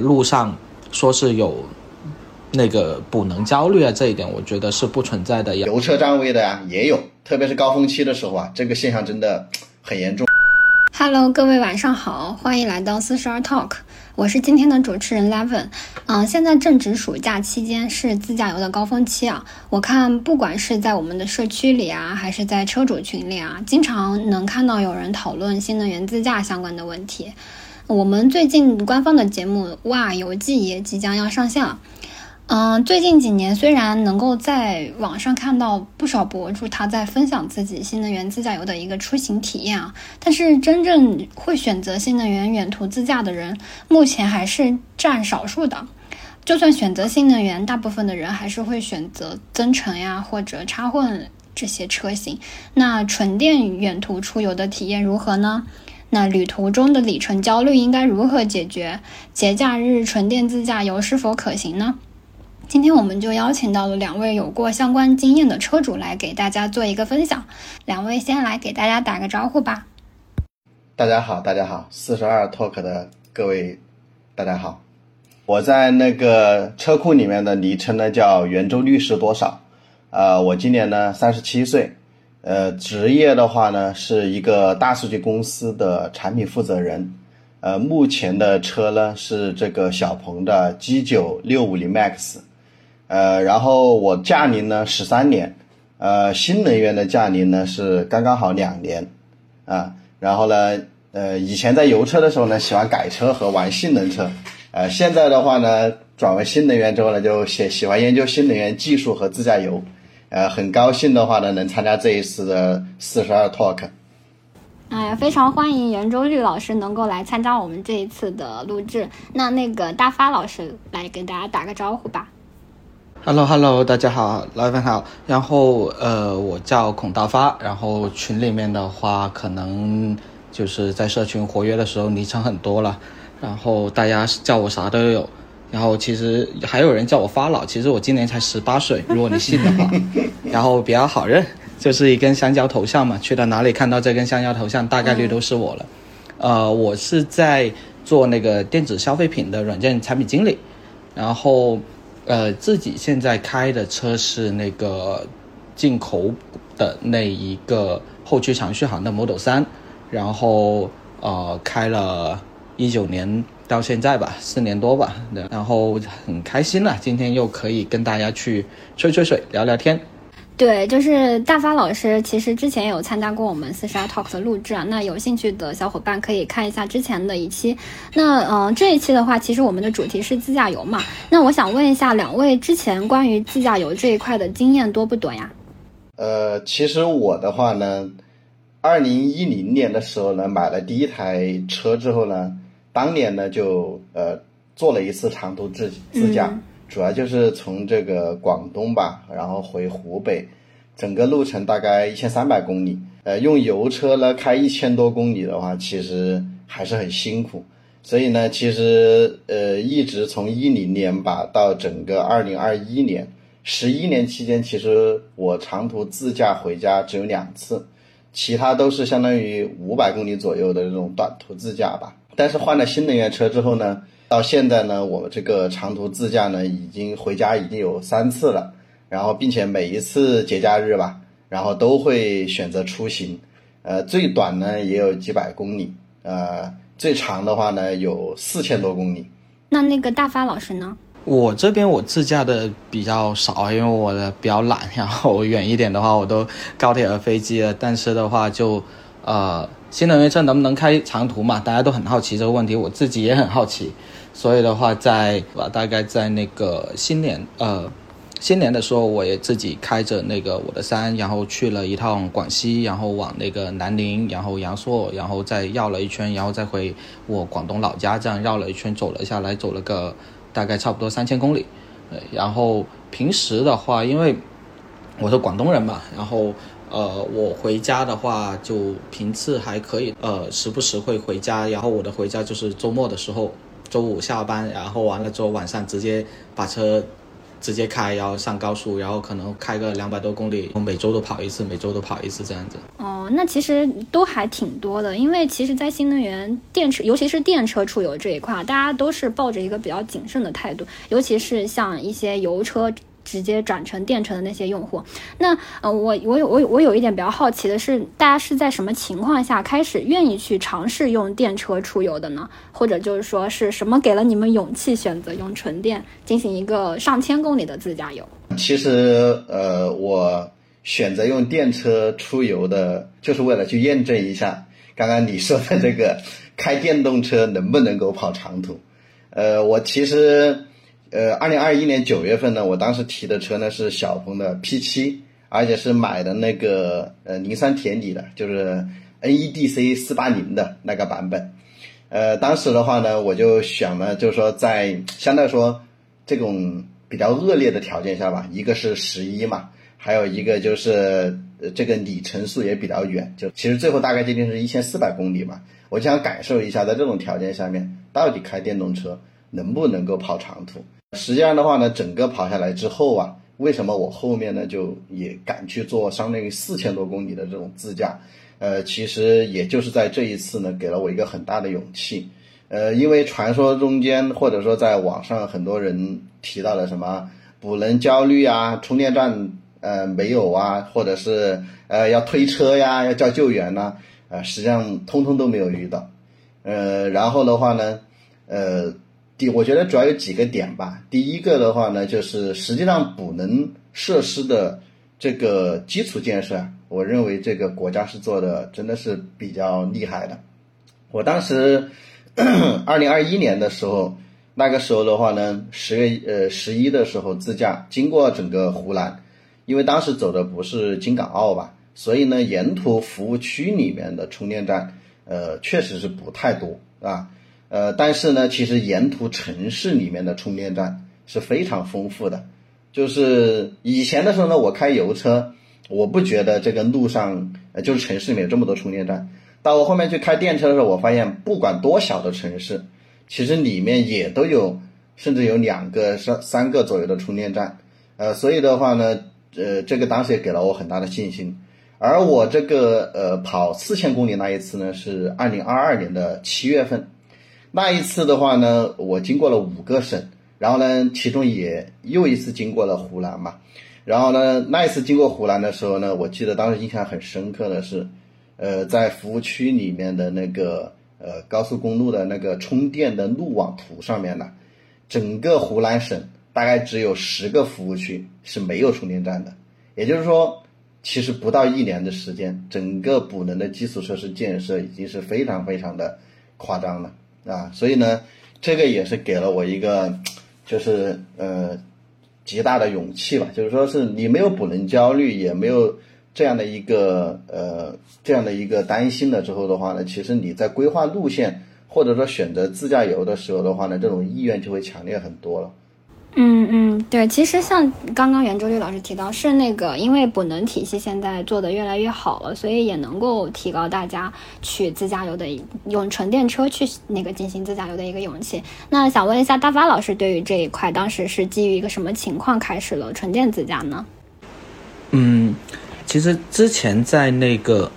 路上说是有那个补能焦虑啊，这一点我觉得是不存在的。油车占位的呀也有，特别是高峰期的时候啊，这个现象真的很严重。Hello，各位晚上好，欢迎来到四十二 Talk，我是今天的主持人 Levin。嗯，现在正值暑假期间，是自驾游的高峰期啊。我看不管是在我们的社区里啊，还是在车主群里啊，经常能看到有人讨论新能源自驾相关的问题。我们最近官方的节目《哇游记》也即将要上线了。嗯，最近几年虽然能够在网上看到不少博主他在分享自己新能源自驾游的一个出行体验啊，但是真正会选择新能源远途自驾的人，目前还是占少数的。就算选择新能源，大部分的人还是会选择增程呀或者插混这些车型。那纯电远途出游的体验如何呢？那旅途中的里程焦虑应该如何解决？节假日纯电自驾游是否可行呢？今天我们就邀请到了两位有过相关经验的车主来给大家做一个分享。两位先来给大家打个招呼吧。大家好，大家好，四十二 Talk 的各位，大家好。我在那个车库里面的昵称呢叫圆周率是多少？呃，我今年呢三十七岁，呃，职业的话呢是一个大数据公司的产品负责人。呃，目前的车呢是这个小鹏的 G 九六五零 Max。呃，然后我驾龄呢十三年，呃，新能源的驾龄呢是刚刚好两年，啊，然后呢，呃，以前在油车的时候呢，喜欢改车和玩性能车，呃，现在的话呢，转为新能源之后呢，就喜喜欢研究新能源技术和自驾游，呃，很高兴的话呢，能参加这一次的四十二 talk。哎呀，非常欢迎圆周率老师能够来参加我们这一次的录制。那那个大发老师来给大家打个招呼吧。Hello，Hello，大家好，老板好。然后呃，我叫孔大发。然后群里面的话，可能就是在社群活跃的时候，昵称很多了。然后大家叫我啥都有。然后其实还有人叫我发老，其实我今年才十八岁，如果你信的话。然后比较好认，就是一根香蕉头像嘛。去到哪里看到这根香蕉头像，大概率都是我了。呃，我是在做那个电子消费品的软件产品经理。然后。呃，自己现在开的车是那个进口的那一个后驱长续航的 Model 三，然后呃开了一九年到现在吧，四年多吧，然后很开心了，今天又可以跟大家去吹吹水、聊聊天。对，就是大发老师，其实之前有参加过我们四十二 Talk 的录制啊。那有兴趣的小伙伴可以看一下之前的一期。那嗯，这一期的话，其实我们的主题是自驾游嘛。那我想问一下，两位之前关于自驾游这一块的经验多不多呀？呃，其实我的话呢，二零一零年的时候呢，买了第一台车之后呢，当年呢就呃做了一次长途自自驾。主要就是从这个广东吧，然后回湖北，整个路程大概一千三百公里。呃，用油车呢开一千多公里的话，其实还是很辛苦。所以呢，其实呃，一直从一零年吧到整个二零二一年，十一年期间，其实我长途自驾回家只有两次，其他都是相当于五百公里左右的这种短途自驾吧。但是换了新能源车之后呢？到现在呢，我这个长途自驾呢，已经回家已经有三次了，然后并且每一次节假日吧，然后都会选择出行，呃，最短呢也有几百公里，呃，最长的话呢有四千多公里。那那个大发老师呢？我这边我自驾的比较少，因为我的比较懒，然后远一点的话我都高铁和飞机了，但是的话就呃，新能源车能不能开长途嘛？大家都很好奇这个问题，我自己也很好奇。所以的话，在吧，大概在那个新年，呃，新年的时候，我也自己开着那个我的山，然后去了一趟广西，然后往那个南宁，然后阳朔，然后再绕了一圈，然后再回我广东老家，这样绕了一圈，走了下来，走了个大概差不多三千公里。然后平时的话，因为我是广东人嘛，然后呃，我回家的话就频次还可以，呃，时不时会回家，然后我的回家就是周末的时候。周五下班，然后完了之后晚上直接把车直接开，然后上高速，然后可能开个两百多公里，我每周都跑一次，每周都跑一次这样子。哦，那其实都还挺多的，因为其实，在新能源电池，尤其是电车出游这一块，大家都是抱着一个比较谨慎的态度，尤其是像一些油车。直接转成电车的那些用户，那呃，我我有我我有一点比较好奇的是，大家是在什么情况下开始愿意去尝试用电车出游的呢？或者就是说是什么给了你们勇气选择用纯电进行一个上千公里的自驾游？其实呃，我选择用电车出游的，就是为了去验证一下刚刚你说的这个开电动车能不能够跑长途。呃，我其实。呃，二零二一年九月份呢，我当时提的车呢是小鹏的 P7，而且是买的那个呃宁桑田里的，就是 NEDC 四八零的那个版本。呃，当时的话呢，我就想呢，就是说在相对来说这种比较恶劣的条件下吧，一个是十一嘛，还有一个就是呃这个里程数也比较远，就其实最后大概接近是一千四百公里嘛。我想感受一下，在这种条件下面，到底开电动车能不能够跑长途。实际上的话呢，整个跑下来之后啊，为什么我后面呢就也敢去做相当于四千多公里的这种自驾？呃，其实也就是在这一次呢，给了我一个很大的勇气。呃，因为传说中间或者说在网上很多人提到了什么补能焦虑啊，充电站呃没有啊，或者是呃要推车呀，要叫救援呐，呃，实际上通通都没有遇到。呃，然后的话呢，呃。第，我觉得主要有几个点吧。第一个的话呢，就是实际上补能设施的这个基础建设，我认为这个国家是做的真的是比较厉害的。我当时 二零二一年的时候，那个时候的话呢，十月呃十一的时候自驾经过整个湖南，因为当时走的不是京港澳吧，所以呢，沿途服务区里面的充电站，呃，确实是不太多啊。呃，但是呢，其实沿途城市里面的充电站是非常丰富的。就是以前的时候呢，我开油车，我不觉得这个路上呃就是城市里面有这么多充电站。到我后面去开电车的时候，我发现不管多小的城市，其实里面也都有，甚至有两个、三三个左右的充电站。呃，所以的话呢，呃，这个当时也给了我很大的信心。而我这个呃跑四千公里那一次呢，是二零二二年的七月份。那一次的话呢，我经过了五个省，然后呢，其中也又一次经过了湖南嘛。然后呢，那一次经过湖南的时候呢，我记得当时印象很深刻的是，呃，在服务区里面的那个呃高速公路的那个充电的路网图上面呢，整个湖南省大概只有十个服务区是没有充电站的。也就是说，其实不到一年的时间，整个补能的基础设施建设已经是非常非常的夸张了。啊，所以呢，这个也是给了我一个，就是呃，极大的勇气吧。就是说是你没有补能焦虑，也没有这样的一个呃这样的一个担心了之后的话呢，其实你在规划路线或者说选择自驾游的时候的话呢，这种意愿就会强烈很多了。嗯嗯，对，其实像刚刚袁周丽老师提到，是那个因为补能体系现在做的越来越好了，所以也能够提高大家去自驾游的用纯电车去那个进行自驾游的一个勇气。那想问一下大发老师，对于这一块，当时是基于一个什么情况开始了？纯电自驾呢？嗯，其实之前在那个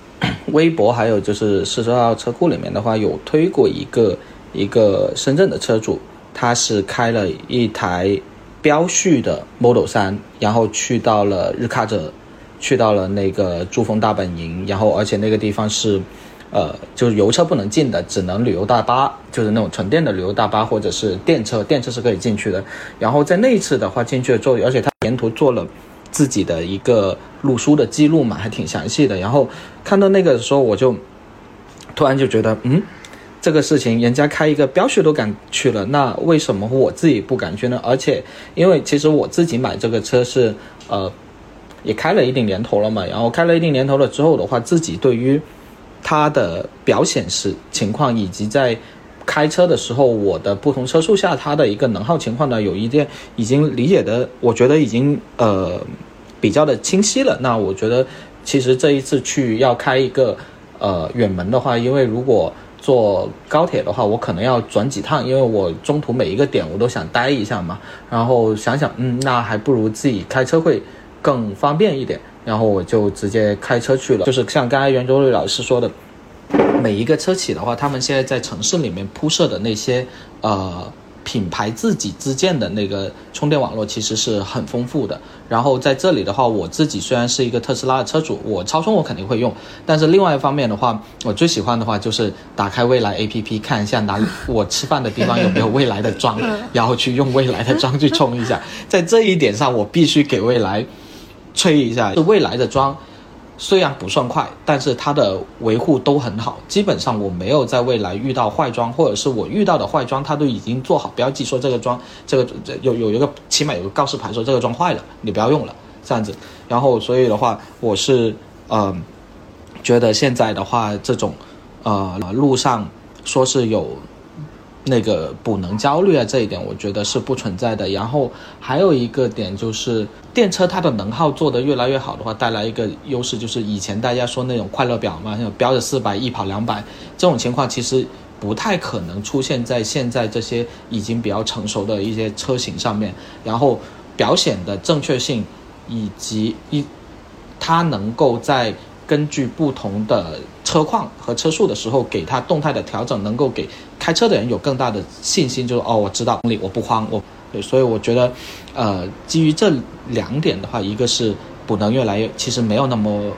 微博还有就是四十二号车库里面的话，有推过一个一个深圳的车主。他是开了？一台标序的 Model 三，然后去到了日喀则，去到了那个珠峰大本营，然后而且那个地方是，呃，就是油车不能进的，只能旅游大巴，就是那种纯电的旅游大巴或者是电车，电车是可以进去的。然后在那一次的话进去了之后，而且他沿途做了自己的一个路书的记录嘛，还挺详细的。然后看到那个的时候，我就突然就觉得，嗯。这个事情，人家开一个标序都敢去了，那为什么我自己不敢去呢？而且，因为其实我自己买这个车是，呃，也开了一定年头了嘛。然后开了一定年头了之后的话，自己对于它的表显示情况，以及在开车的时候，我的不同车速下它的一个能耗情况呢，有一点已经理解的，我觉得已经呃比较的清晰了。那我觉得，其实这一次去要开一个呃远门的话，因为如果坐高铁的话，我可能要转几趟，因为我中途每一个点我都想待一下嘛。然后想想，嗯，那还不如自己开车会更方便一点。然后我就直接开车去了。就是像刚才袁周瑞老师说的，每一个车企的话，他们现在在城市里面铺设的那些呃。品牌自己自建的那个充电网络其实是很丰富的。然后在这里的话，我自己虽然是一个特斯拉的车主，我超充我肯定会用。但是另外一方面的话，我最喜欢的话就是打开蔚来 APP 看一下哪里我吃饭的地方有没有蔚来的桩，然后去用蔚来的桩去充一下。在这一点上，我必须给蔚来吹一下，是蔚来的桩。虽然不算快，但是它的维护都很好。基本上我没有在未来遇到坏装，或者是我遇到的坏装，它都已经做好标记，说这个装，这个这有有一个起码有个告示牌说这个装坏了，你不要用了这样子。然后所以的话，我是呃觉得现在的话，这种呃路上说是有。那个补能焦虑啊，这一点我觉得是不存在的。然后还有一个点就是，电车它的能耗做得越来越好的话，带来一个优势就是以前大家说那种快乐表嘛，标着四百一跑两百这种情况，其实不太可能出现在现在这些已经比较成熟的一些车型上面。然后表显的正确性以及一，它能够在。根据不同的车况和车速的时候，给它动态的调整，能够给开车的人有更大的信心，就是哦，我知道，我不慌，我对，所以我觉得，呃，基于这两点的话，一个是补能越来越，其实没有那么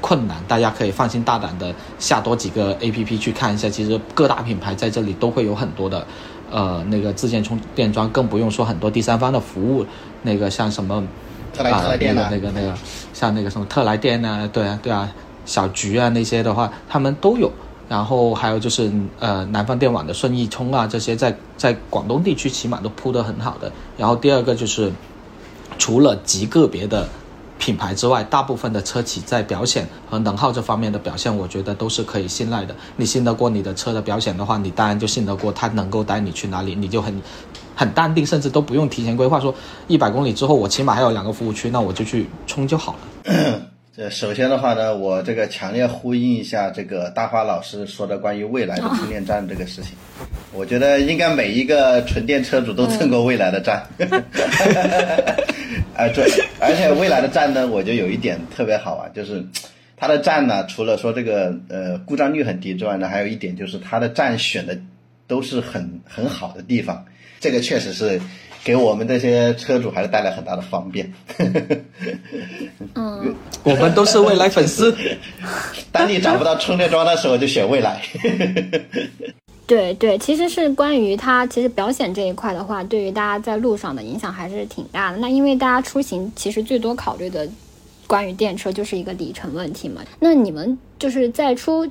困难，大家可以放心大胆的下多几个 A P P 去看一下，其实各大品牌在这里都会有很多的，呃，那个自建充电桩，更不用说很多第三方的服务，那个像什么。特来特来电啊，那个那个，像那个什么特来电啊，对啊对啊，小菊啊那些的话，他们都有。然后还有就是呃，南方电网的顺义充啊，这些在在广东地区起码都铺得很好的。然后第二个就是，除了极个别的品牌之外，大部分的车企在表现和能耗这方面的表现，我觉得都是可以信赖的。你信得过你的车的表现的话，你当然就信得过它能够带你去哪里，你就很。很淡定，甚至都不用提前规划，说一百公里之后我起码还有两个服务区，那我就去充就好了。这首先的话呢，我这个强烈呼应一下这个大花老师说的关于未来的充电站这个事情。我觉得应该每一个纯电车主都蹭过未来的站。啊，对，而且未来的站呢，我就有一点特别好玩，就是它的站呢，除了说这个呃故障率很低之外呢，还有一点就是它的站选的都是很很好的地方。这个确实是给我们这些车主还是带来很大的方便。嗯，我们都是未来粉丝。当你找不到充电桩的时候，就选未来。对对，其实是关于它，其实表显这一块的话，对于大家在路上的影响还是挺大的。那因为大家出行其实最多考虑的，关于电车就是一个里程问题嘛。那你们就是在出。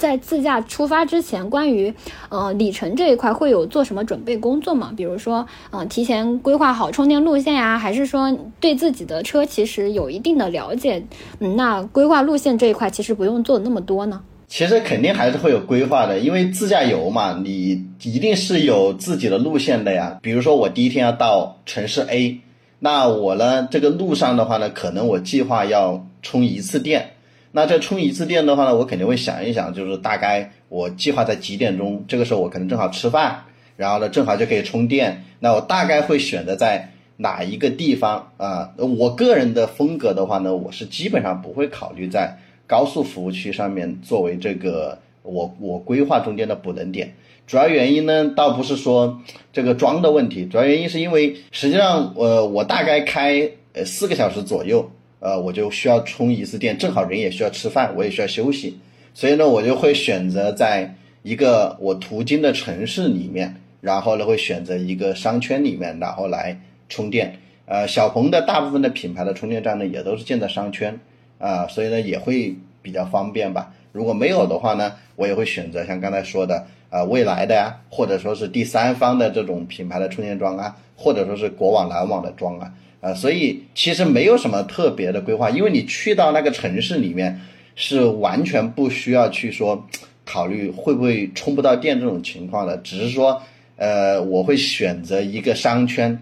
在自驾出发之前，关于呃里程这一块会有做什么准备工作吗？比如说，嗯，提前规划好充电路线呀，还是说对自己的车其实有一定的了解？嗯，那规划路线这一块其实不用做那么多呢。其实肯定还是会有规划的，因为自驾游嘛，你一定是有自己的路线的呀。比如说我第一天要到城市 A，那我呢这个路上的话呢，可能我计划要充一次电。那这充一次电的话呢，我肯定会想一想，就是大概我计划在几点钟，这个时候我可能正好吃饭，然后呢正好就可以充电。那我大概会选择在哪一个地方啊？我个人的风格的话呢，我是基本上不会考虑在高速服务区上面作为这个我我规划中间的补能点。主要原因呢，倒不是说这个装的问题，主要原因是因为实际上呃我大概开呃四个小时左右。呃，我就需要充一次电，正好人也需要吃饭，我也需要休息，所以呢，我就会选择在一个我途经的城市里面，然后呢，会选择一个商圈里面，然后来充电。呃，小鹏的大部分的品牌的充电站呢，也都是建在商圈，啊，所以呢，也会比较方便吧。如果没有的话呢，我也会选择像刚才说的，呃，未来的呀，或者说是第三方的这种品牌的充电桩啊，或者说是国网、蓝网的桩啊。啊，所以其实没有什么特别的规划，因为你去到那个城市里面，是完全不需要去说考虑会不会充不到电这种情况的，只是说，呃，我会选择一个商圈，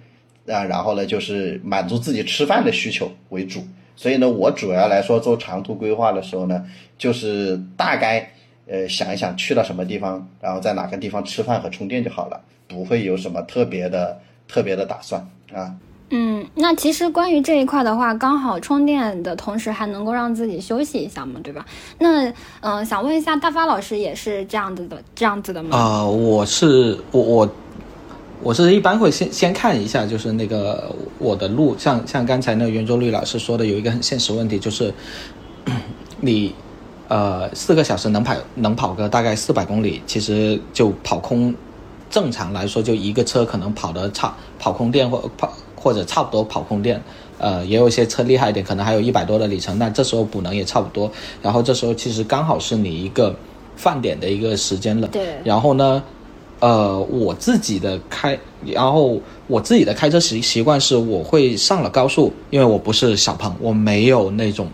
啊，然后呢就是满足自己吃饭的需求为主，所以呢，我主要来说做长途规划的时候呢，就是大概，呃想一想去到什么地方，然后在哪个地方吃饭和充电就好了，不会有什么特别的特别的打算啊。嗯，那其实关于这一块的话，刚好充电的同时还能够让自己休息一下嘛，对吧？那嗯，想问一下大发老师也是这样子的，这样子的吗？啊，我是我我我是一般会先先看一下，就是那个我的路，像像刚才那个圆周率老师说的，有一个很现实问题，就是 你呃四个小时能跑能跑个大概四百公里，其实就跑空，正常来说就一个车可能跑的差跑空电或跑。或者差不多跑空电，呃，也有一些车厉害一点，可能还有一百多的里程，那这时候补能也差不多。然后这时候其实刚好是你一个饭点的一个时间了。对。然后呢，呃，我自己的开，然后我自己的开车习习惯是，我会上了高速，因为我不是小鹏，我没有那种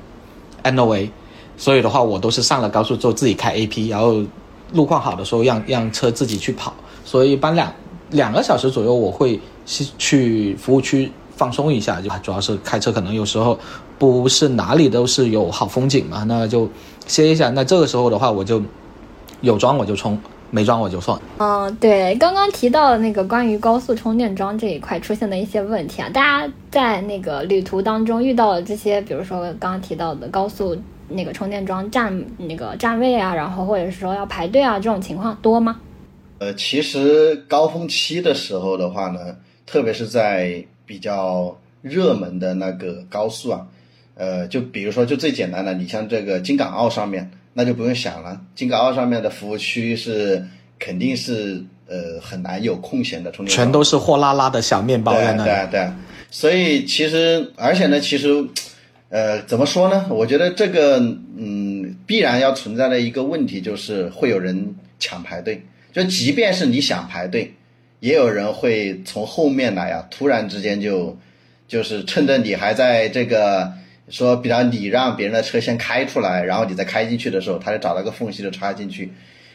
N O A，所以的话，我都是上了高速之后自己开 A P，然后路况好的时候让让车自己去跑。所以一般两两个小时左右我会。是去服务区放松一下，就主要是开车可能有时候不是哪里都是有好风景嘛，那就歇一下。那这个时候的话，我就有桩我就充，没桩我就算。嗯，对，刚刚提到那个关于高速充电桩这一块出现的一些问题啊，大家在那个旅途当中遇到了这些，比如说刚刚提到的高速那个充电桩站那个站位啊，然后或者是说要排队啊这种情况多吗？呃，其实高峰期的时候的话呢。特别是在比较热门的那个高速啊，呃，就比如说就最简单的，你像这个京港澳上面，那就不用想了，京港澳上面的服务区是肯定是呃很难有空闲的充电，全都是货拉拉的小面包在那。对对对，所以其实而且呢，其实呃怎么说呢？我觉得这个嗯必然要存在的一个问题就是会有人抢排队，就即便是你想排队。也有人会从后面来啊，突然之间就，就是趁着你还在这个说比较礼让别人的车先开出来，然后你再开进去的时候，他就找了个缝隙就插进去，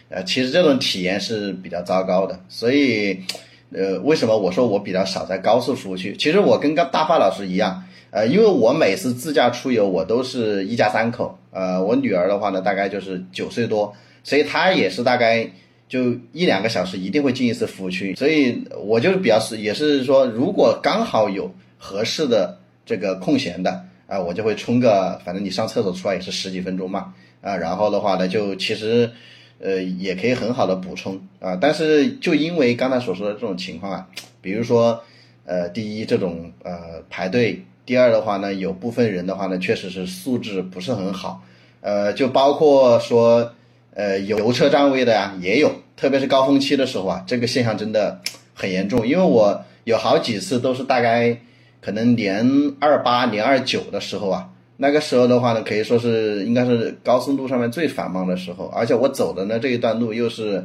呃，其实这种体验是比较糟糕的。所以，呃，为什么我说我比较少在高速服务区？其实我跟大发老师一样，呃，因为我每次自驾出游，我都是一家三口，呃，我女儿的话呢，大概就是九岁多，所以她也是大概。就一两个小时一定会进一次服务区，所以我就表示也是说，如果刚好有合适的这个空闲的啊，我就会冲个，反正你上厕所出来也是十几分钟嘛啊，然后的话呢，就其实呃也可以很好的补充啊，但是就因为刚才所说的这种情况啊，比如说呃第一这种呃排队，第二的话呢，有部分人的话呢确实是素质不是很好，呃就包括说。呃，油车占位的呀也有，特别是高峰期的时候啊，这个现象真的很严重。因为我有好几次都是大概可能年二八、年二九的时候啊，那个时候的话呢，可以说是应该是高速路上面最繁忙的时候。而且我走的呢这一段路又是，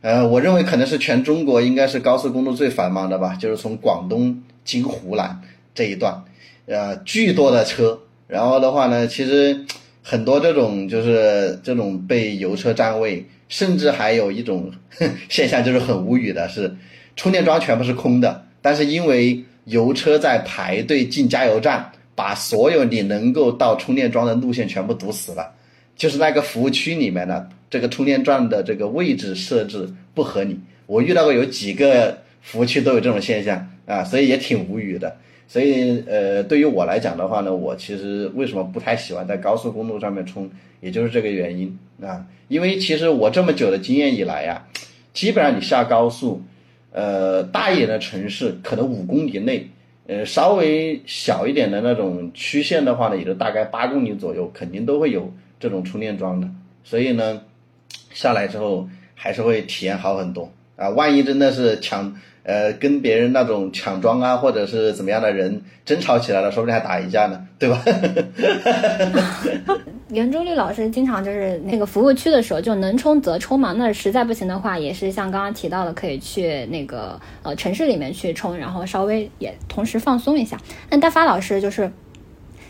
呃，我认为可能是全中国应该是高速公路最繁忙的吧，就是从广东经湖南这一段，呃，巨多的车。然后的话呢，其实。很多这种就是这种被油车占位，甚至还有一种现象就是很无语的是，充电桩全部是空的，但是因为油车在排队进加油站，把所有你能够到充电桩的路线全部堵死了，就是那个服务区里面的这个充电站的这个位置设置不合理，我遇到过有几个服务区都有这种现象啊，所以也挺无语的。所以，呃，对于我来讲的话呢，我其实为什么不太喜欢在高速公路上面充，也就是这个原因啊。因为其实我这么久的经验以来呀，基本上你下高速，呃，大一点的城市可能五公里内，呃，稍微小一点的那种区县的话呢，也就大概八公里左右，肯定都会有这种充电桩的。所以呢，下来之后还是会体验好很多啊。万一真的是抢。呃，跟别人那种抢装啊，或者是怎么样的人争吵起来了，说不定还打一架呢，对吧？袁周丽老师经常就是那个服务区的时候就能充则充嘛，那实在不行的话，也是像刚刚提到的，可以去那个呃城市里面去充，然后稍微也同时放松一下。那大发老师就是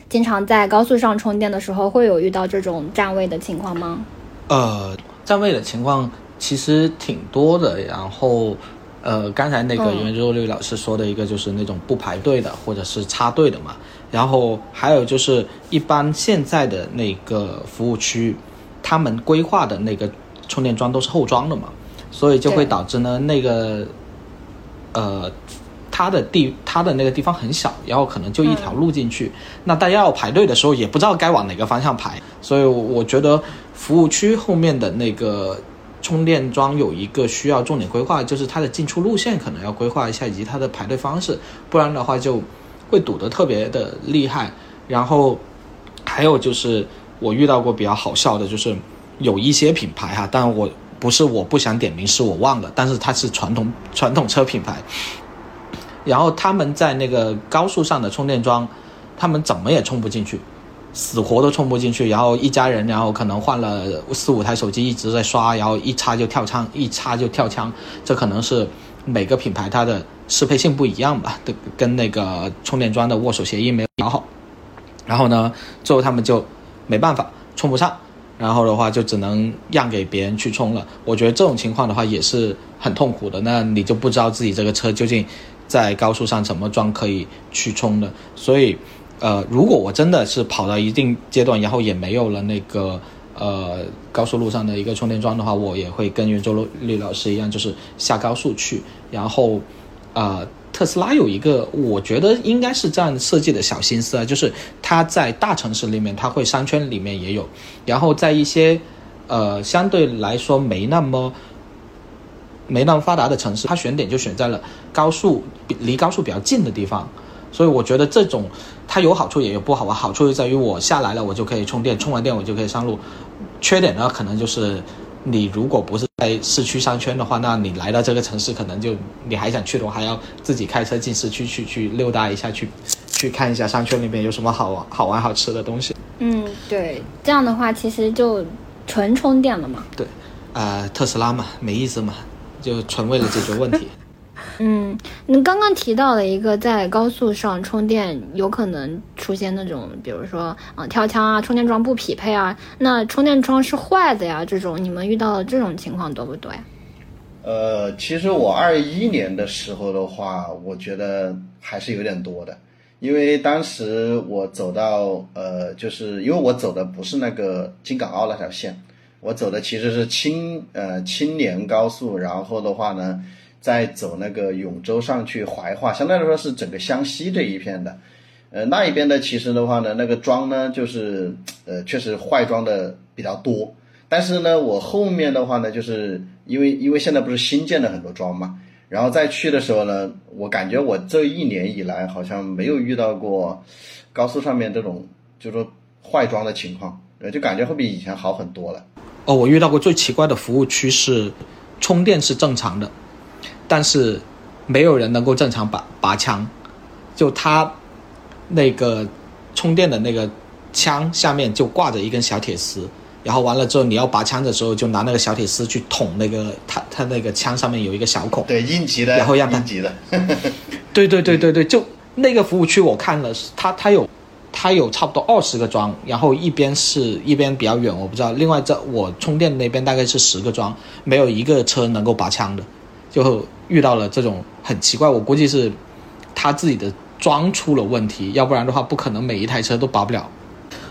经常在高速上充电的时候，会有遇到这种占位的情况吗？呃，占位的情况其实挺多的，然后。呃，刚才那个袁周律老师说的一个就是那种不排队的，或者是插队的嘛。然后还有就是一般现在的那个服务区，他们规划的那个充电桩都是后装的嘛，所以就会导致呢那个呃它的地它的那个地方很小，然后可能就一条路进去，那大家要排队的时候也不知道该往哪个方向排，所以我觉得服务区后面的那个。充电桩有一个需要重点规划，就是它的进出路线可能要规划一下，以及它的排队方式，不然的话就会堵得特别的厉害。然后还有就是我遇到过比较好笑的，就是有一些品牌哈，但我不是我不想点名，是我忘了，但是它是传统传统车品牌，然后他们在那个高速上的充电桩，他们怎么也充不进去。死活都充不进去，然后一家人，然后可能换了四五台手机一直在刷，然后一插就跳枪，一插就跳枪，这可能是每个品牌它的适配性不一样吧，跟跟那个充电桩的握手协议没有搞好，然后呢，最后他们就没办法充不上，然后的话就只能让给别人去充了。我觉得这种情况的话也是很痛苦的，那你就不知道自己这个车究竟在高速上怎么装可以去充的，所以。呃，如果我真的是跑到一定阶段，然后也没有了那个呃高速路上的一个充电桩的话，我也会跟袁周丽老师一样，就是下高速去。然后，呃，特斯拉有一个我觉得应该是这样设计的小心思啊，就是它在大城市里面，它会商圈里面也有，然后在一些呃相对来说没那么没那么发达的城市，它选点就选在了高速离高速比较近的地方。所以我觉得这种它有好处也有不好吧。好处就在于我下来了，我就可以充电，充完电我就可以上路。缺点呢，可能就是你如果不是在市区商圈的话，那你来到这个城市，可能就你还想去的话，还要自己开车进市区去去溜达一下，去去看一下商圈里面有什么好玩、好玩、好吃的东西。嗯，对，这样的话其实就纯充电了嘛。对，呃，特斯拉嘛，没意思嘛，就纯为了解决问题。嗯，你刚刚提到了一个在高速上充电有可能出现那种，比如说啊跳枪啊，充电桩不匹配啊，那充电桩是坏的呀，这种你们遇到的这种情况多不多呀？呃，其实我二一年的时候的话，我觉得还是有点多的，因为当时我走到呃，就是因为我走的不是那个京港澳那条线，我走的其实是青呃青年高速，然后的话呢。再走那个永州上去怀化，相对来说是整个湘西这一片的，呃，那一边的其实的话呢，那个桩呢，就是呃，确实坏桩的比较多。但是呢，我后面的话呢，就是因为因为现在不是新建了很多桩嘛，然后再去的时候呢，我感觉我这一年以来好像没有遇到过高速上面这种就是说坏桩的情况，呃，就感觉会比以前好很多了。哦，我遇到过最奇怪的服务区是充电是正常的。但是没有人能够正常拔拔枪，就他那个充电的那个枪下面就挂着一根小铁丝，然后完了之后你要拔枪的时候就拿那个小铁丝去捅那个它它那个枪上面有一个小孔，对应急的，然后让它应急的，对对对对对，就那个服务区我看了，它它有它有差不多二十个桩，然后一边是一边比较远，我不知道，另外这我充电那边大概是十个桩，没有一个车能够拔枪的。就遇到了这种很奇怪，我估计是他自己的桩出了问题，要不然的话不可能每一台车都拔不了。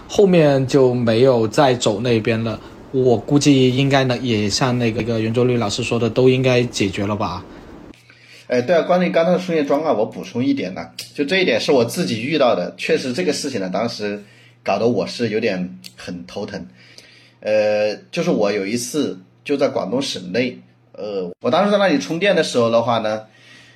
后面就没有再走那边了，我估计应该呢也像那个一个袁周律老师说的，都应该解决了吧。哎，对啊，关于刚才的充电桩啊，我补充一点呢，就这一点是我自己遇到的，确实这个事情呢，当时搞得我是有点很头疼。呃，就是我有一次就在广东省内。呃，我当时在那里充电的时候的话呢，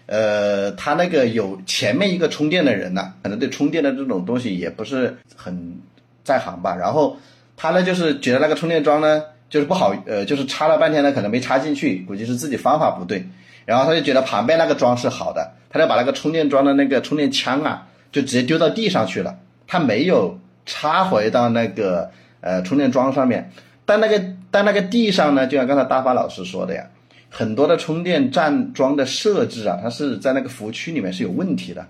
呃，他那个有前面一个充电的人呢，可能对充电的这种东西也不是很在行吧。然后他呢，就是觉得那个充电桩呢，就是不好，呃，就是插了半天呢，可能没插进去，估计是自己方法不对。然后他就觉得旁边那个桩是好的，他就把那个充电桩的那个充电枪啊，就直接丢到地上去了，他没有插回到那个呃充电桩上面。但那个但那个地上呢，就像刚才大发老师说的呀。很多的充电站桩的设置啊，它是在那个服务区里面是有问题的。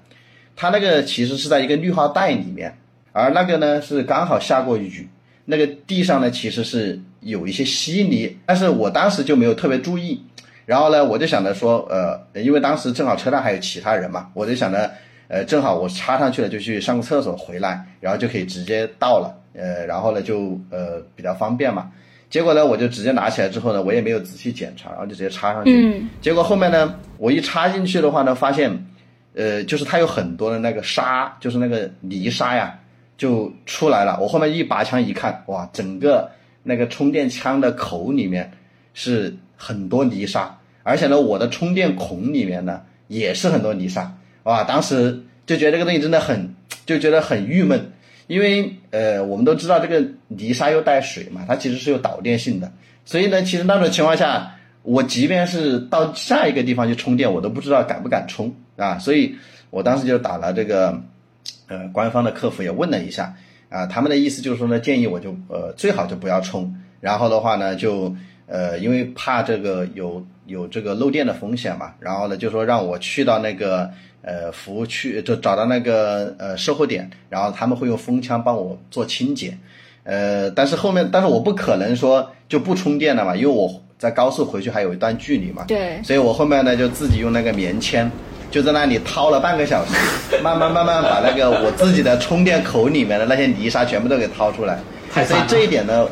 它那个其实是在一个绿化带里面，而那个呢是刚好下过雨，那个地上呢其实是有一些稀泥，但是我当时就没有特别注意。然后呢，我就想着说，呃，因为当时正好车上还有其他人嘛，我就想着，呃，正好我插上去了，就去上个厕所回来，然后就可以直接到了，呃，然后呢就呃比较方便嘛。结果呢，我就直接拿起来之后呢，我也没有仔细检查，然后就直接插上去。嗯结果后面呢，我一插进去的话呢，发现，呃，就是它有很多的那个沙，就是那个泥沙呀，就出来了。我后面一拔枪一看，哇，整个那个充电枪的口里面是很多泥沙，而且呢，我的充电孔里面呢也是很多泥沙。哇，当时就觉得这个东西真的很，就觉得很郁闷。因为呃，我们都知道这个泥沙又带水嘛，它其实是有导电性的，所以呢，其实那种情况下，我即便是到下一个地方去充电，我都不知道敢不敢充啊，所以我当时就打了这个呃官方的客服也问了一下啊，他们的意思就是说呢，建议我就呃最好就不要充，然后的话呢就呃因为怕这个有有这个漏电的风险嘛，然后呢就说让我去到那个。呃，服务区就找到那个呃售后点，然后他们会用风枪帮我做清洁，呃，但是后面，但是我不可能说就不充电了嘛，因为我在高速回去还有一段距离嘛，对，所以我后面呢就自己用那个棉签，就在那里掏了半个小时，慢慢慢慢把那个我自己的充电口里面的那些泥沙全部都给掏出来，所以这一点呢，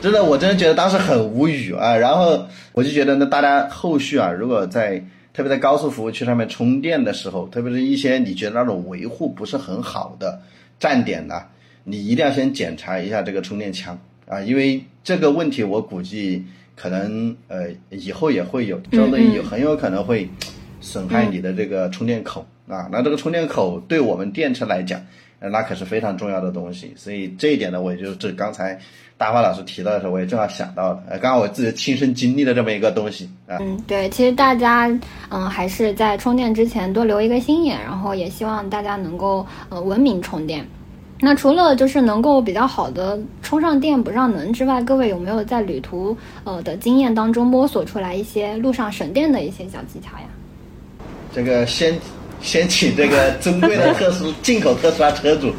真的我真的觉得当时很无语啊，然后我就觉得呢，大家后续啊，如果在特别在高速服务区上面充电的时候，特别是一些你觉得那种维护不是很好的站点呢，你一定要先检查一下这个充电枪啊，因为这个问题我估计可能呃以后也会有，这类有很有可能会损害你的这个充电口啊。那这个充电口对我们电车来讲，那可是非常重要的东西，所以这一点呢，我也就是刚才。大发老师提到的时候，我也正好想到了，呃，刚好我自己亲身经历的这么一个东西啊。嗯，对，其实大家嗯还是在充电之前多留一个心眼，然后也希望大家能够呃文明充电。那除了就是能够比较好的充上电不让能之外，各位有没有在旅途呃的经验当中摸索出来一些路上省电的一些小技巧呀？这个先先请这个尊贵的特斯进口特斯拉车主。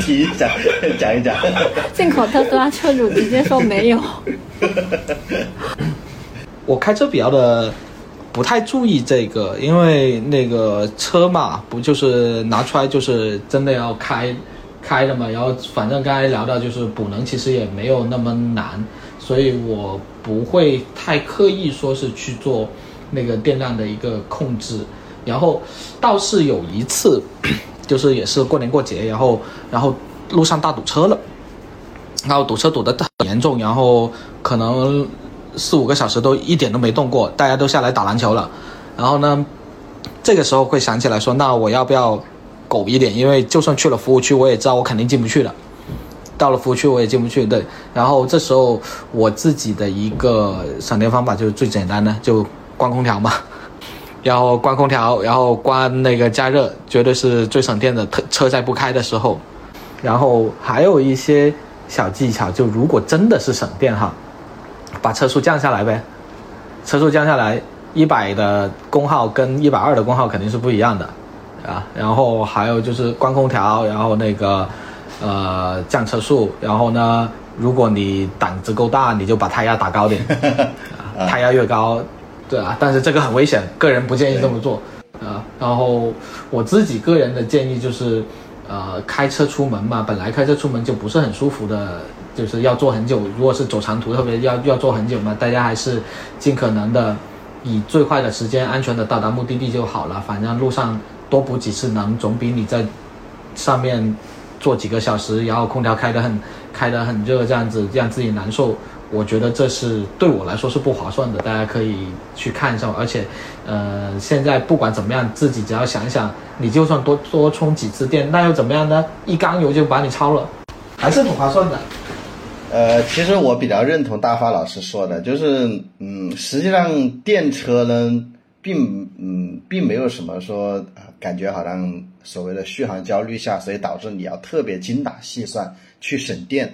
提一下，讲一讲。进口特斯拉车主直接说没有。我开车比较的不太注意这个，因为那个车嘛，不就是拿出来就是真的要开开的嘛。然后反正刚才聊到就是补能，其实也没有那么难，所以我不会太刻意说是去做那个电量的一个控制。然后倒是有一次。就是也是过年过节，然后然后路上大堵车了，然后堵车堵得很严重，然后可能四五个小时都一点都没动过，大家都下来打篮球了。然后呢，这个时候会想起来说，那我要不要苟一点？因为就算去了服务区，我也知道我肯定进不去了。到了服务区我也进不去，对。然后这时候我自己的一个省电方法就是最简单的，就关空调嘛。然后关空调，然后关那个加热，绝对是最省电的。特车在不开的时候，然后还有一些小技巧，就如果真的是省电哈，把车速降下来呗。车速降下来，一百的功耗跟一百二的功耗肯定是不一样的啊。然后还有就是关空调，然后那个呃降车速，然后呢，如果你胆子够大，你就把胎压打高点，胎压越高。对啊，但是这个很危险，个人不建议这么做啊。然后我自己个人的建议就是，呃，开车出门嘛，本来开车出门就不是很舒服的，就是要坐很久。如果是走长途，特别要要坐很久嘛，大家还是尽可能的以最快的时间安全的到达目的地就好了。反正路上多补几次能，总比你在上面坐几个小时，然后空调开得很开得很热，这样子让自己难受。我觉得这是对我来说是不划算的，大家可以去看一下。而且，呃，现在不管怎么样，自己只要想想，你就算多多充几次电，那又怎么样呢？一缸油就把你超了，还是很划算的。呃，其实我比较认同大发老师说的，就是，嗯，实际上电车呢，并，嗯，并没有什么说，感觉好像所谓的续航焦虑下，所以导致你要特别精打细算去省电。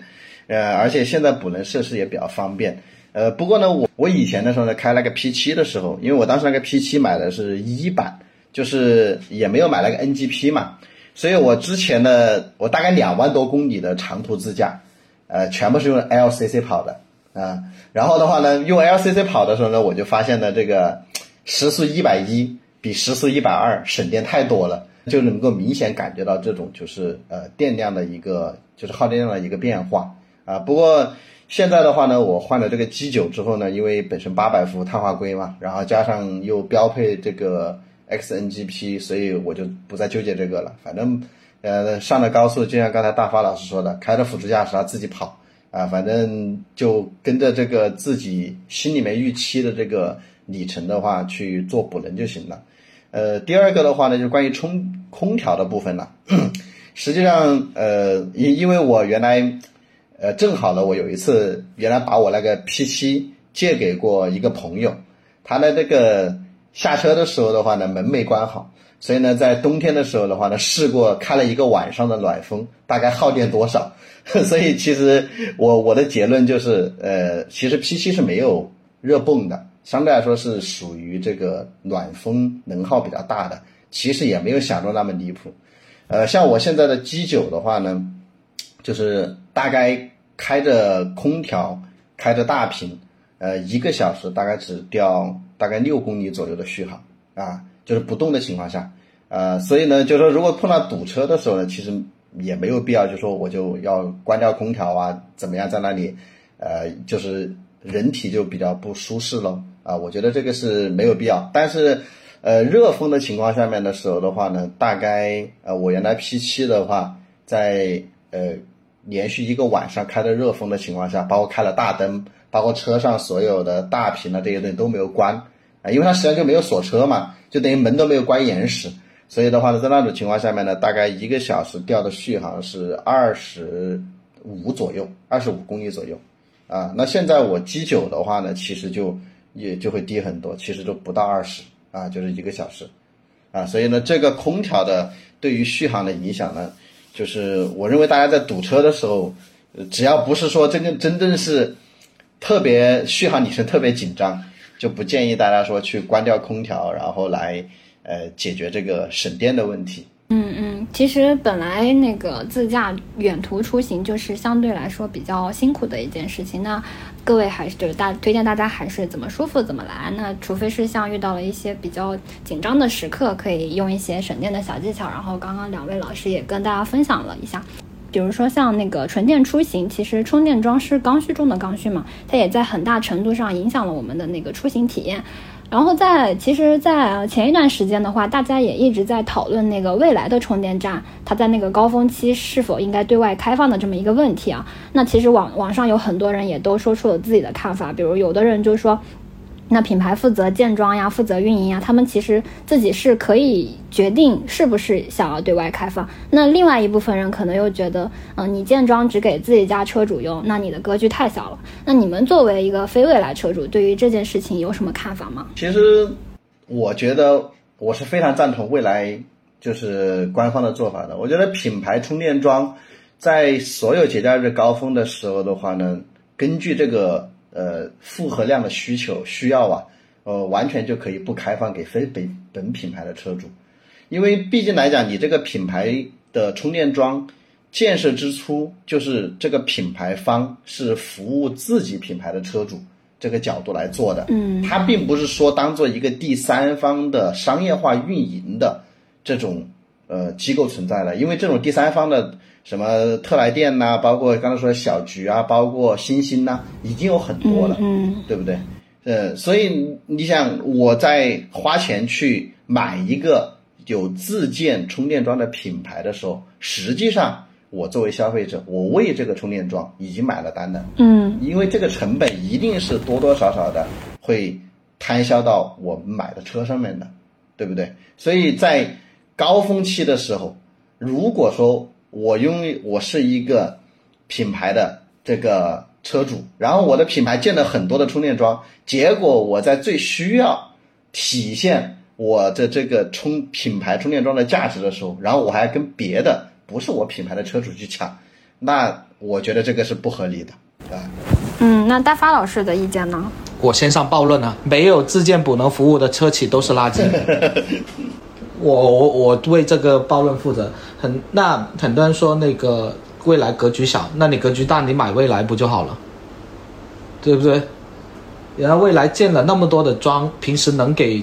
呃，而且现在补能设施也比较方便。呃，不过呢，我我以前的时候呢，开那个 P7 的时候，因为我当时那个 P7 买的是一版，就是也没有买那个 NGP 嘛，所以我之前的，我大概两万多公里的长途自驾，呃，全部是用 LCC 跑的啊。然后的话呢，用 LCC 跑的时候呢，我就发现呢，这个时速一百一比时速一百二省电太多了，就能够明显感觉到这种就是呃电量的一个就是耗电量的一个变化。啊，不过现在的话呢，我换了这个 G 九之后呢，因为本身八百伏碳化硅嘛，然后加上又标配这个 XNGP，所以我就不再纠结这个了。反正，呃，上了高速，就像刚才大发老师说的，开着辅助驾驶它自己跑啊，反正就跟着这个自己心里面预期的这个里程的话去做补能就行了。呃，第二个的话呢，就关于充空调的部分了。实际上，呃，因因为我原来。呃，正好呢，我有一次原来把我那个 P7 借给过一个朋友，他的那个下车的时候的话呢，门没关好，所以呢，在冬天的时候的话呢，试过开了一个晚上的暖风，大概耗电多少？所以其实我我的结论就是，呃，其实 P7 是没有热泵的，相对来说是属于这个暖风能耗比较大的，其实也没有想中那么离谱。呃，像我现在的 G9 的话呢。就是大概开着空调，开着大屏，呃，一个小时大概只掉大概六公里左右的续航啊，就是不动的情况下，呃，所以呢，就是说如果碰到堵车的时候呢，其实也没有必要，就说我就要关掉空调啊，怎么样在那里，呃，就是人体就比较不舒适了啊，我觉得这个是没有必要。但是，呃，热风的情况下面的时候的话呢，大概呃，我原来 P 七的话，在呃。连续一个晚上开着热风的情况下，包括开了大灯，包括车上所有的大屏啊这些东西都没有关啊，因为它实际上就没有锁车嘛，就等于门都没有关严实。所以的话呢，在那种情况下面呢，大概一个小时掉的续航是二十五左右，二十五公里左右啊。那现在我 G 九的话呢，其实就也就会低很多，其实都不到二十啊，就是一个小时啊。所以呢，这个空调的对于续航的影响呢？就是我认为大家在堵车的时候，只要不是说真正真正是特别续航里程特别紧张，就不建议大家说去关掉空调，然后来呃解决这个省电的问题。嗯嗯，其实本来那个自驾远途出行就是相对来说比较辛苦的一件事情。那各位还是就是大推荐大家还是怎么舒服怎么来。那除非是像遇到了一些比较紧张的时刻，可以用一些省电的小技巧。然后刚刚两位老师也跟大家分享了一下，比如说像那个纯电出行，其实充电桩是刚需中的刚需嘛，它也在很大程度上影响了我们的那个出行体验。然后在其实，在前一段时间的话，大家也一直在讨论那个未来的充电站，它在那个高峰期是否应该对外开放的这么一个问题啊。那其实网网上有很多人也都说出了自己的看法，比如有的人就说。那品牌负责建装呀，负责运营呀，他们其实自己是可以决定是不是想要对外开放。那另外一部分人可能又觉得，嗯，你建装只给自己家车主用，那你的格局太小了。那你们作为一个非未来车主，对于这件事情有什么看法吗？其实，我觉得我是非常赞同未来就是官方的做法的。我觉得品牌充电桩在所有节假日高峰的时候的话呢，根据这个。呃，负荷量的需求需要啊，呃，完全就可以不开放给非本本品牌的车主，因为毕竟来讲，你这个品牌的充电桩建设之初，就是这个品牌方是服务自己品牌的车主这个角度来做的，嗯，它并不是说当做一个第三方的商业化运营的这种呃机构存在了，因为这种第三方的。什么特来电呐，包括刚才说的小桔啊，包括星星呐，已经有很多了，嗯，对不对？呃，所以你想，我在花钱去买一个有自建充电桩的品牌的时候，实际上我作为消费者，我为这个充电桩已经买了单的，嗯，因为这个成本一定是多多少少的会摊销到我们买的车上面的，对不对？所以在高峰期的时候，如果说我拥有，我是一个品牌的这个车主，然后我的品牌建了很多的充电桩，结果我在最需要体现我的这个充品牌充电桩的价值的时候，然后我还跟别的不是我品牌的车主去抢，那我觉得这个是不合理的，啊。嗯，那大发老师的意见呢？我先上暴论啊，没有自建补能服务的车企都是垃圾。我我我为这个暴论负责。很那很多人说那个未来格局小，那你格局大，你买未来不就好了？对不对？然后未来建了那么多的桩，平时能给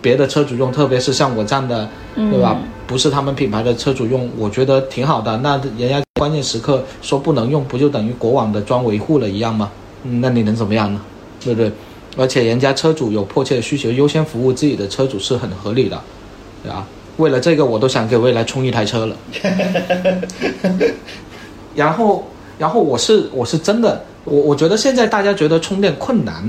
别的车主用，特别是像我这样的，对吧？不是他们品牌的车主用，我觉得挺好的。那人家。关键时刻说不能用，不就等于国网的桩维护了一样吗？嗯那你能怎么样呢？对不对？而且人家车主有迫切的需求，优先服务自己的车主是很合理的，对吧？为了这个，我都想给未来充一台车了。然后，然后我是我是真的，我我觉得现在大家觉得充电困难，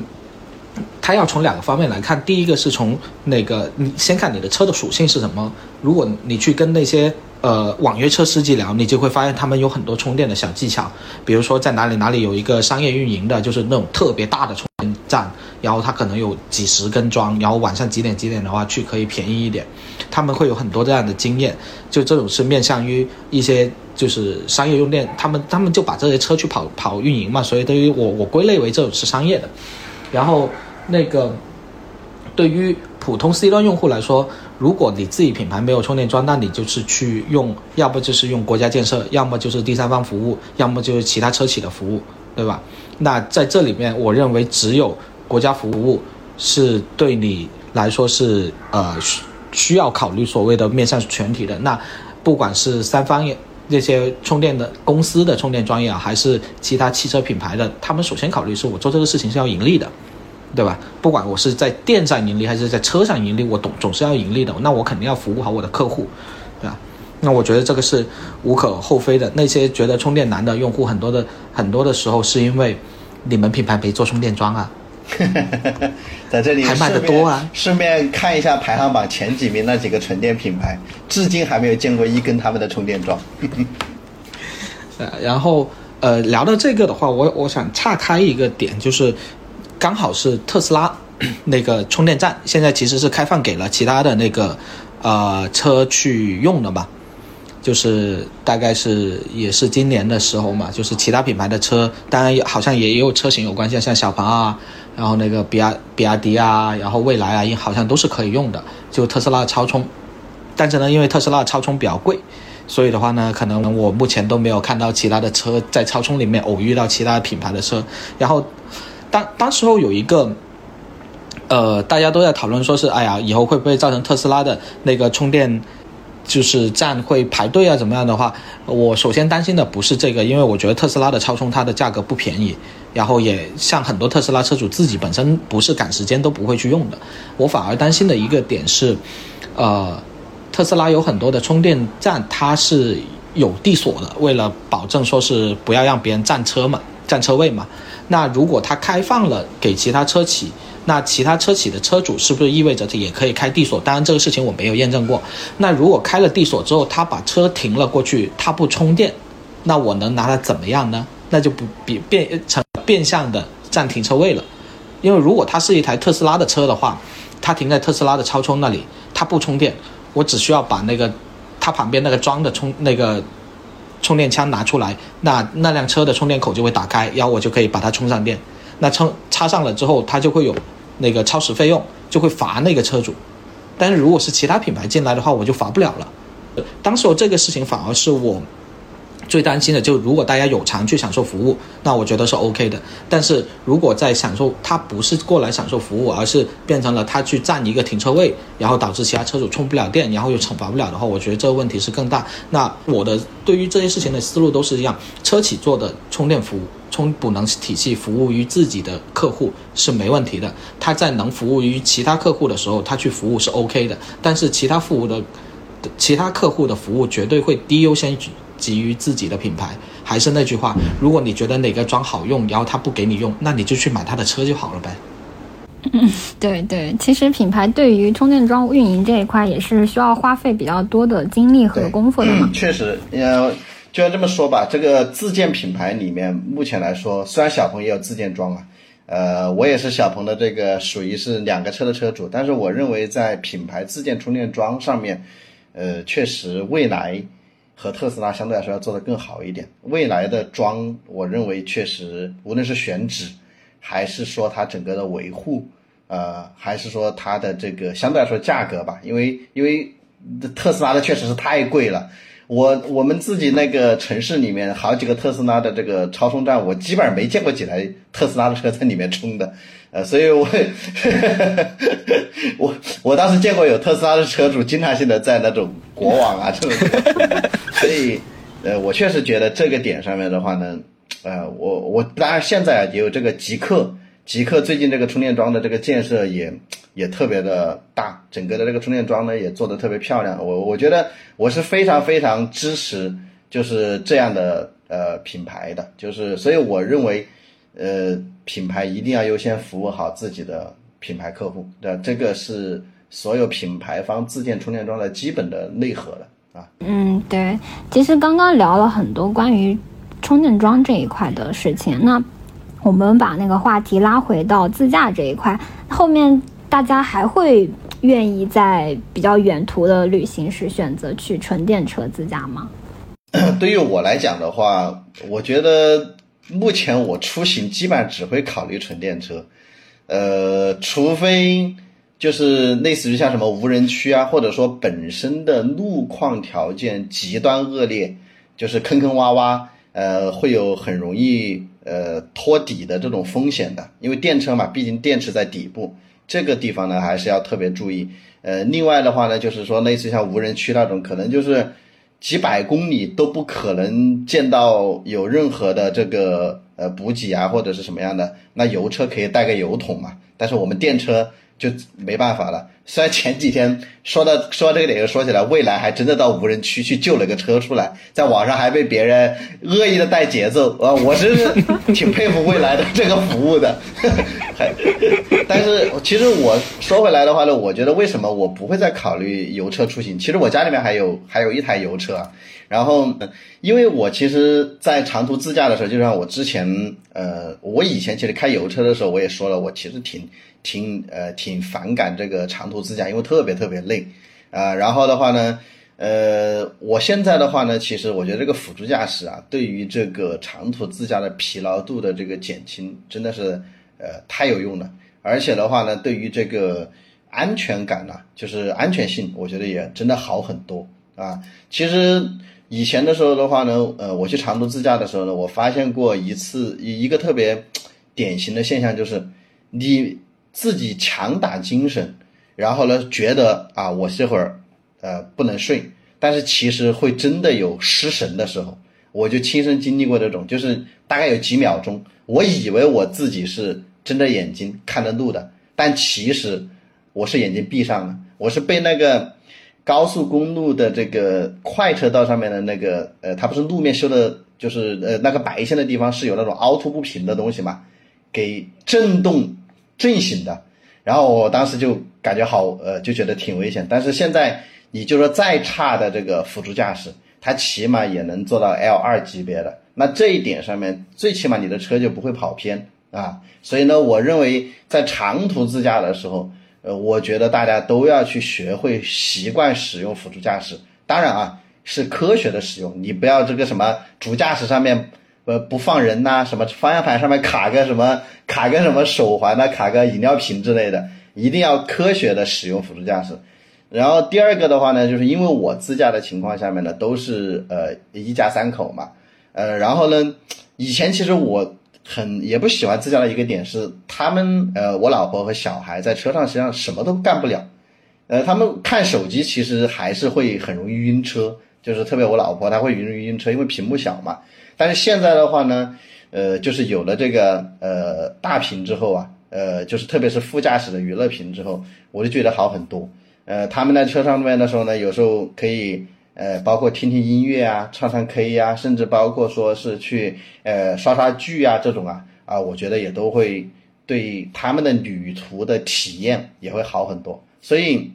它要从两个方面来看。第一个是从那个，你先看你的车的属性是什么。如果你去跟那些呃网约车司机聊，你就会发现他们有很多充电的小技巧，比如说在哪里哪里有一个商业运营的，就是那种特别大的充电站，然后它可能有几十根桩，然后晚上几点几点的话去可以便宜一点。他们会有很多这样的经验，就这种是面向于一些就是商业用电，他们他们就把这些车去跑跑运营嘛，所以对于我我归类为这种是商业的。然后那个对于普通 C 端用户来说，如果你自己品牌没有充电桩，那你就是去用，要不就是用国家建设，要么就是第三方服务，要么就是其他车企的服务，对吧？那在这里面，我认为只有国家服务是对你来说是呃需要考虑所谓的面向全体的。那不管是三方业那些充电的公司的充电专业啊，还是其他汽车品牌的，他们首先考虑是我做这个事情是要盈利的。对吧？不管我是在店上盈利还是在车上盈利，我总总是要盈利的。那我肯定要服务好我的客户，对吧？那我觉得这个是无可厚非的。那些觉得充电难的用户，很多的很多的时候是因为你们品牌没做充电桩啊，在这里还卖的多啊顺便看一下排行榜前几名那几个纯电品牌，至今还没有见过一根他们的充电桩。呃，然后呃，聊到这个的话，我我想岔开一个点，就是刚好是特斯拉 那个充电站，现在其实是开放给了其他的那个呃车去用的嘛，就是大概是也是今年的时候嘛，就是其他品牌的车，当然好像也有车型有关系，像小鹏啊，然后那个比亚比亚迪啊，然后蔚来啊，好像都是可以用的，就特斯拉的超充，但是呢，因为特斯拉超充比较贵。所以的话呢，可能我目前都没有看到其他的车在超充里面偶遇到其他品牌的车。然后当当时候有一个，呃，大家都在讨论说是，哎呀，以后会不会造成特斯拉的那个充电就是站会排队啊，怎么样的话，我首先担心的不是这个，因为我觉得特斯拉的超充它的价格不便宜，然后也像很多特斯拉车主自己本身不是赶时间都不会去用的。我反而担心的一个点是，呃。特斯拉有很多的充电站，它是有地锁的，为了保证说是不要让别人占车嘛，占车位嘛。那如果它开放了给其他车企，那其他车企的车主是不是意味着也可以开地锁？当然这个事情我没有验证过。那如果开了地锁之后，他把车停了过去，他不充电，那我能拿它怎么样呢？那就不变变成变相的占停车位了。因为如果它是一台特斯拉的车的话，它停在特斯拉的超充那里，它不充电。我只需要把那个它旁边那个装的充那个充电枪拿出来，那那辆车的充电口就会打开，然后我就可以把它充上电。那充插上了之后，它就会有那个超时费用，就会罚那个车主。但是如果是其他品牌进来的话，我就罚不了了。当时候这个事情反而是我。最担心的就是如果大家有偿去享受服务，那我觉得是 OK 的。但是如果在享受，他不是过来享受服务，而是变成了他去占一个停车位，然后导致其他车主充不了电，然后又惩罚不了的话，我觉得这个问题是更大。那我的对于这些事情的思路都是一样，车企做的充电服务、充补能体系服务于自己的客户是没问题的。他在能服务于其他客户的时候，他去服务是 OK 的。但是其他服务的其他客户的服务绝对会低优先级。基于自己的品牌，还是那句话，如果你觉得哪个装好用，然后他不给你用，那你就去买他的车就好了呗。嗯，对对，其实品牌对于充电桩运营这一块也是需要花费比较多的精力和功夫的嘛。确实，呃，就要这么说吧，这个自建品牌里面，目前来说，虽然小鹏也有自建桩啊，呃，我也是小鹏的这个属于是两个车的车主，但是我认为在品牌自建充电桩上面，呃，确实未来。和特斯拉相对来说要做得更好一点。未来的桩，我认为确实，无论是选址，还是说它整个的维护，呃，还是说它的这个相对来说价格吧，因为因为特斯拉的确实是太贵了。我我们自己那个城市里面好几个特斯拉的这个超充站，我基本上没见过几台特斯拉的车在里面充的，呃，所以我 我我当时见过有特斯拉的车主经常性的在那种国网啊这种，所以呃，我确实觉得这个点上面的话呢，呃，我我当然现在也有这个极客，极客最近这个充电桩的这个建设也也特别的大，整个的这个充电桩呢也做的特别漂亮。我我觉得我是非常非常支持就是这样的呃品牌的，就是所以我认为呃品牌一定要优先服务好自己的品牌客户的，这个是所有品牌方自建充电桩的基本的内核了啊。嗯，对，其实刚刚聊了很多关于充电桩这一块的事情，那我们把那个话题拉回到自驾这一块，后面大家还会愿意在比较远途的旅行时选择去纯电车自驾吗？对于我来讲的话，我觉得目前我出行基本上只会考虑纯电车，呃，除非。就是类似于像什么无人区啊，或者说本身的路况条件极端恶劣，就是坑坑洼洼，呃，会有很容易呃托底的这种风险的。因为电车嘛，毕竟电池在底部，这个地方呢还是要特别注意。呃，另外的话呢，就是说类似像无人区那种，可能就是几百公里都不可能见到有任何的这个呃补给啊，或者是什么样的，那油车可以带个油桶嘛，但是我们电车。就没办法了。虽然前几天说到说这个点，又说起来，蔚来还真的到无人区去救了个车出来，在网上还被别人恶意的带节奏啊！我是 挺佩服蔚来的这个服务的。但是其实我说回来的话呢，我觉得为什么我不会再考虑油车出行？其实我家里面还有还有一台油车，然后因为我其实，在长途自驾的时候，就像我之前呃，我以前其实开油车的时候，我也说了，我其实挺。挺呃挺反感这个长途自驾，因为特别特别累，啊，然后的话呢，呃，我现在的话呢，其实我觉得这个辅助驾驶啊，对于这个长途自驾的疲劳度的这个减轻，真的是呃太有用了，而且的话呢，对于这个安全感呢，就是安全性，我觉得也真的好很多啊。其实以前的时候的话呢，呃，我去长途自驾的时候呢，我发现过一次一一个特别典型的现象，就是你。自己强打精神，然后呢，觉得啊，我这会儿呃不能睡，但是其实会真的有失神的时候，我就亲身经历过这种，就是大概有几秒钟，我以为我自己是睁着眼睛看着路的，但其实我是眼睛闭上了，我是被那个高速公路的这个快车道上面的那个呃，它不是路面修的，就是呃那个白线的地方是有那种凹凸不平的东西嘛，给震动。震醒的，然后我当时就感觉好，呃，就觉得挺危险。但是现在，你就说再差的这个辅助驾驶，它起码也能做到 L 二级别的。那这一点上面，最起码你的车就不会跑偏啊。所以呢，我认为在长途自驾的时候，呃，我觉得大家都要去学会习惯使用辅助驾驶。当然啊，是科学的使用，你不要这个什么主驾驶上面。呃，不放人呐，什么方向盘上面卡个什么，卡个什么手环呐，卡个饮料瓶之类的，一定要科学的使用辅助驾驶。然后第二个的话呢，就是因为我自驾的情况下面呢，都是呃一家三口嘛，呃，然后呢，以前其实我很也不喜欢自驾的一个点是，他们呃我老婆和小孩在车上实际上什么都干不了，呃，他们看手机其实还是会很容易晕车，就是特别我老婆她会晕晕车，因为屏幕小嘛。但是现在的话呢，呃，就是有了这个呃大屏之后啊，呃，就是特别是副驾驶的娱乐屏之后，我就觉得好很多。呃，他们在车上面的时候呢，有时候可以呃，包括听听音乐啊，唱唱 K 呀，甚至包括说是去呃刷刷剧啊这种啊，啊，我觉得也都会对他们的旅途的体验也会好很多。所以，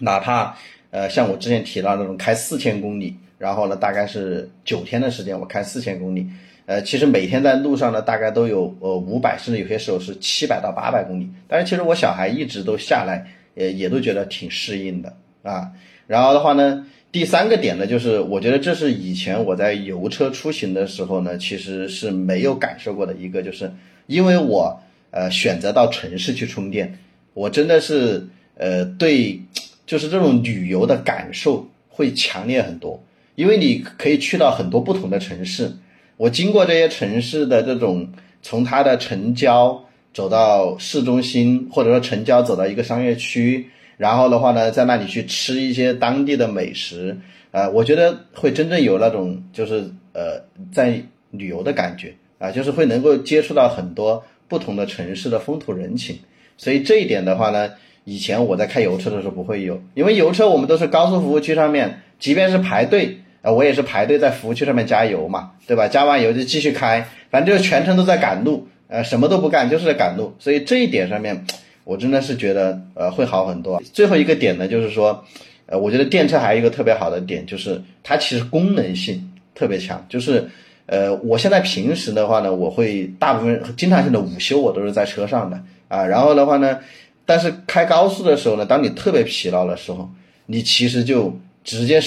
哪怕呃像我之前提到那种开四千公里。然后呢，大概是九天的时间，我开四千公里，呃，其实每天在路上呢，大概都有呃五百，甚至有些时候是七百到八百公里。但是其实我小孩一直都下来，呃也都觉得挺适应的啊。然后的话呢，第三个点呢，就是我觉得这是以前我在油车出行的时候呢，其实是没有感受过的一个，就是因为我呃选择到城市去充电，我真的是呃对，就是这种旅游的感受会强烈很多。因为你可以去到很多不同的城市，我经过这些城市的这种，从它的城郊走到市中心，或者说城郊走到一个商业区，然后的话呢，在那里去吃一些当地的美食，呃，我觉得会真正有那种就是呃在旅游的感觉啊，就是会能够接触到很多不同的城市的风土人情。所以这一点的话呢，以前我在开油车的时候不会有，因为油车我们都是高速服务区上面，即便是排队，啊，我也是排队在服务区上面加油嘛，对吧？加完油就继续开，反正就全程都在赶路，呃，什么都不干，就是在赶路。所以这一点上面，我真的是觉得呃会好很多。最后一个点呢，就是说，呃，我觉得电车还有一个特别好的点，就是它其实功能性特别强。就是呃，我现在平时的话呢，我会大部分经常性的午休我都是在车上的。啊，然后的话呢，但是开高速的时候呢，当你特别疲劳的时候，你其实就直接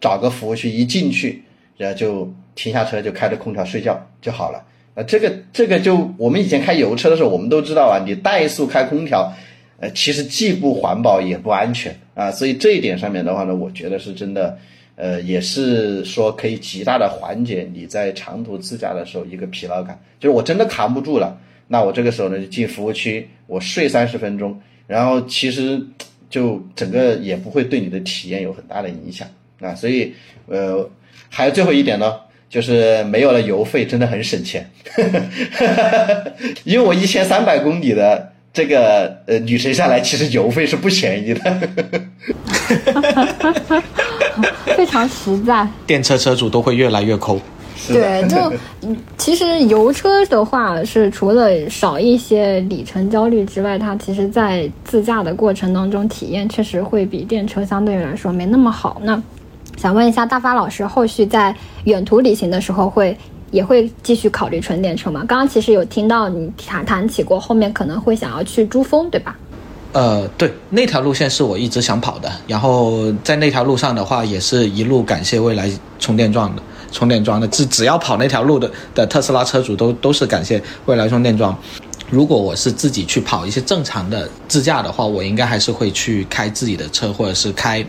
找个服务区一进去，然后就停下车就开着空调睡觉就好了。啊，这个这个就我们以前开油车的时候，我们都知道啊，你怠速开空调，呃，其实既不环保也不安全啊。所以这一点上面的话呢，我觉得是真的，呃，也是说可以极大的缓解你在长途自驾的时候一个疲劳感，就是我真的扛不住了。那我这个时候呢，就进服务区，我睡三十分钟，然后其实就整个也不会对你的体验有很大的影响啊。所以，呃，还有最后一点呢，就是没有了油费，真的很省钱，因为我一千三百公里的这个呃旅程下来，其实油费是不便宜的，非常实在。电车车主都会越来越抠。对，就其实油车的话，是除了少一些里程焦虑之外，它其实在自驾的过程当中，体验确实会比电车相对来说没那么好。那想问一下大发老师，后续在远途旅行的时候，会也会继续考虑纯电车吗？刚刚其实有听到你谈谈起过，后面可能会想要去珠峰，对吧？呃，对，那条路线是我一直想跑的，然后在那条路上的话，也是一路感谢未来充电桩的。充电桩的，只只要跑那条路的的特斯拉车主都都是感谢未来充电桩。如果我是自己去跑一些正常的自驾的话，我应该还是会去开自己的车，或者是开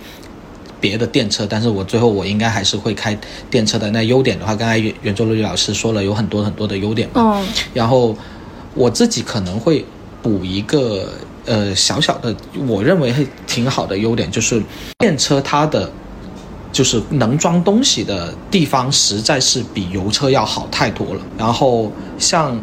别的电车。但是我最后我应该还是会开电车的。那优点的话，刚才袁袁周律老师说了有很多很多的优点嘛。嗯。然后我自己可能会补一个呃小小的，我认为挺好的优点，就是电车它的。就是能装东西的地方实在是比油车要好太多了。然后像，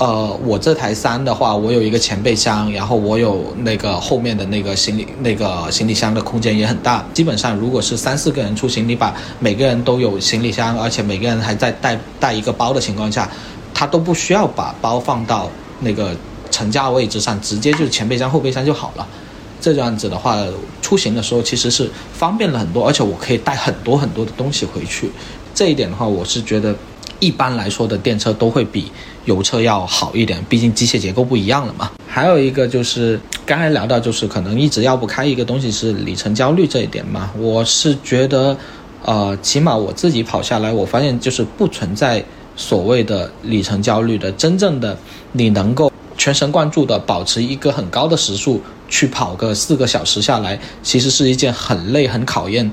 呃，我这台三的话，我有一个前备箱，然后我有那个后面的那个行李那个行李箱的空间也很大。基本上如果是三四个人出行，你把每个人都有行李箱，而且每个人还在带带一个包的情况下，他都不需要把包放到那个乘架位置上，直接就是前备箱后备箱就好了。这样子的话，出行的时候其实是方便了很多，而且我可以带很多很多的东西回去。这一点的话，我是觉得一般来说的电车都会比油车要好一点，毕竟机械结构不一样了嘛。还有一个就是刚才聊到，就是可能一直要不开一个东西是里程焦虑这一点嘛。我是觉得，呃，起码我自己跑下来，我发现就是不存在所谓的里程焦虑的，真正的你能够。全神贯注的保持一个很高的时速去跑个四个小时下来，其实是一件很累、很考验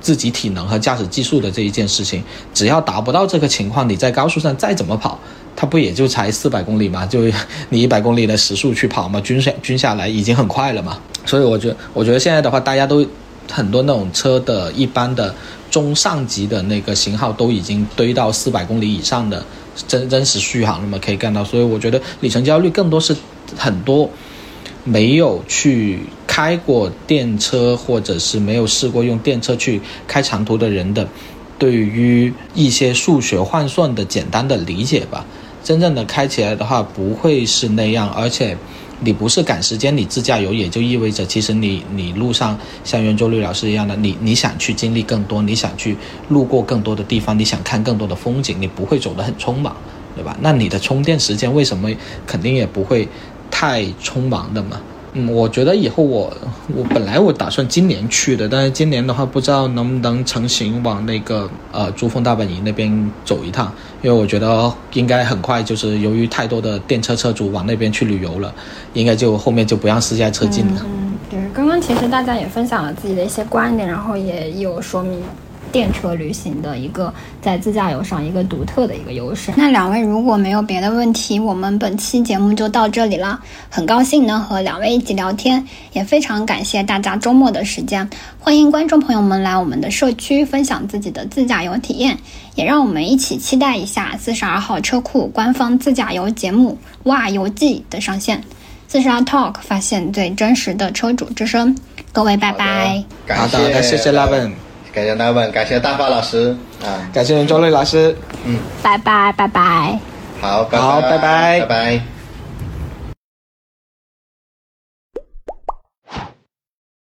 自己体能和驾驶技术的这一件事情。只要达不到这个情况，你在高速上再怎么跑，它不也就才四百公里嘛？就你一百公里的时速去跑嘛，均下均下来已经很快了嘛。所以我觉得，我觉得现在的话，大家都很多那种车的一般的中上级的那个型号都已经堆到四百公里以上的。真真实续航了嘛？可以干到，所以我觉得里程焦虑更多是很多没有去开过电车，或者是没有试过用电车去开长途的人的，对于一些数学换算的简单的理解吧。真正的开起来的话，不会是那样，而且。你不是赶时间，你自驾游也就意味着，其实你你路上像袁周律老师一样的，你你想去经历更多，你想去路过更多的地方，你想看更多的风景，你不会走得很匆忙，对吧？那你的充电时间为什么肯定也不会太匆忙的嘛？嗯，我觉得以后我我本来我打算今年去的，但是今年的话不知道能不能成行往那个呃珠峰大本营那边走一趟，因为我觉得应该很快就是由于太多的电车车主往那边去旅游了，应该就后面就不让私家车进了。嗯，对，刚刚其实大家也分享了自己的一些观点，然后也有说明电车旅行的一个在自驾游上一个独特的一个优势。那两位如果没有别的问题，我们本期节目就到这里了。很高兴能和两位一起聊天，也非常感谢大家周末的时间。欢迎观众朋友们来我们的社区分享自己的自驾游体验，也让我们一起期待一下四十二号车库官方自驾游节目《哇游记》的上线。四十二 Talk 发现最真实的车主之声，各位拜拜。好的，那谢谢拉文，感谢大问，感谢大发老师啊，感谢周瑞老师，嗯。拜拜拜拜。好，好，拜拜。拜拜。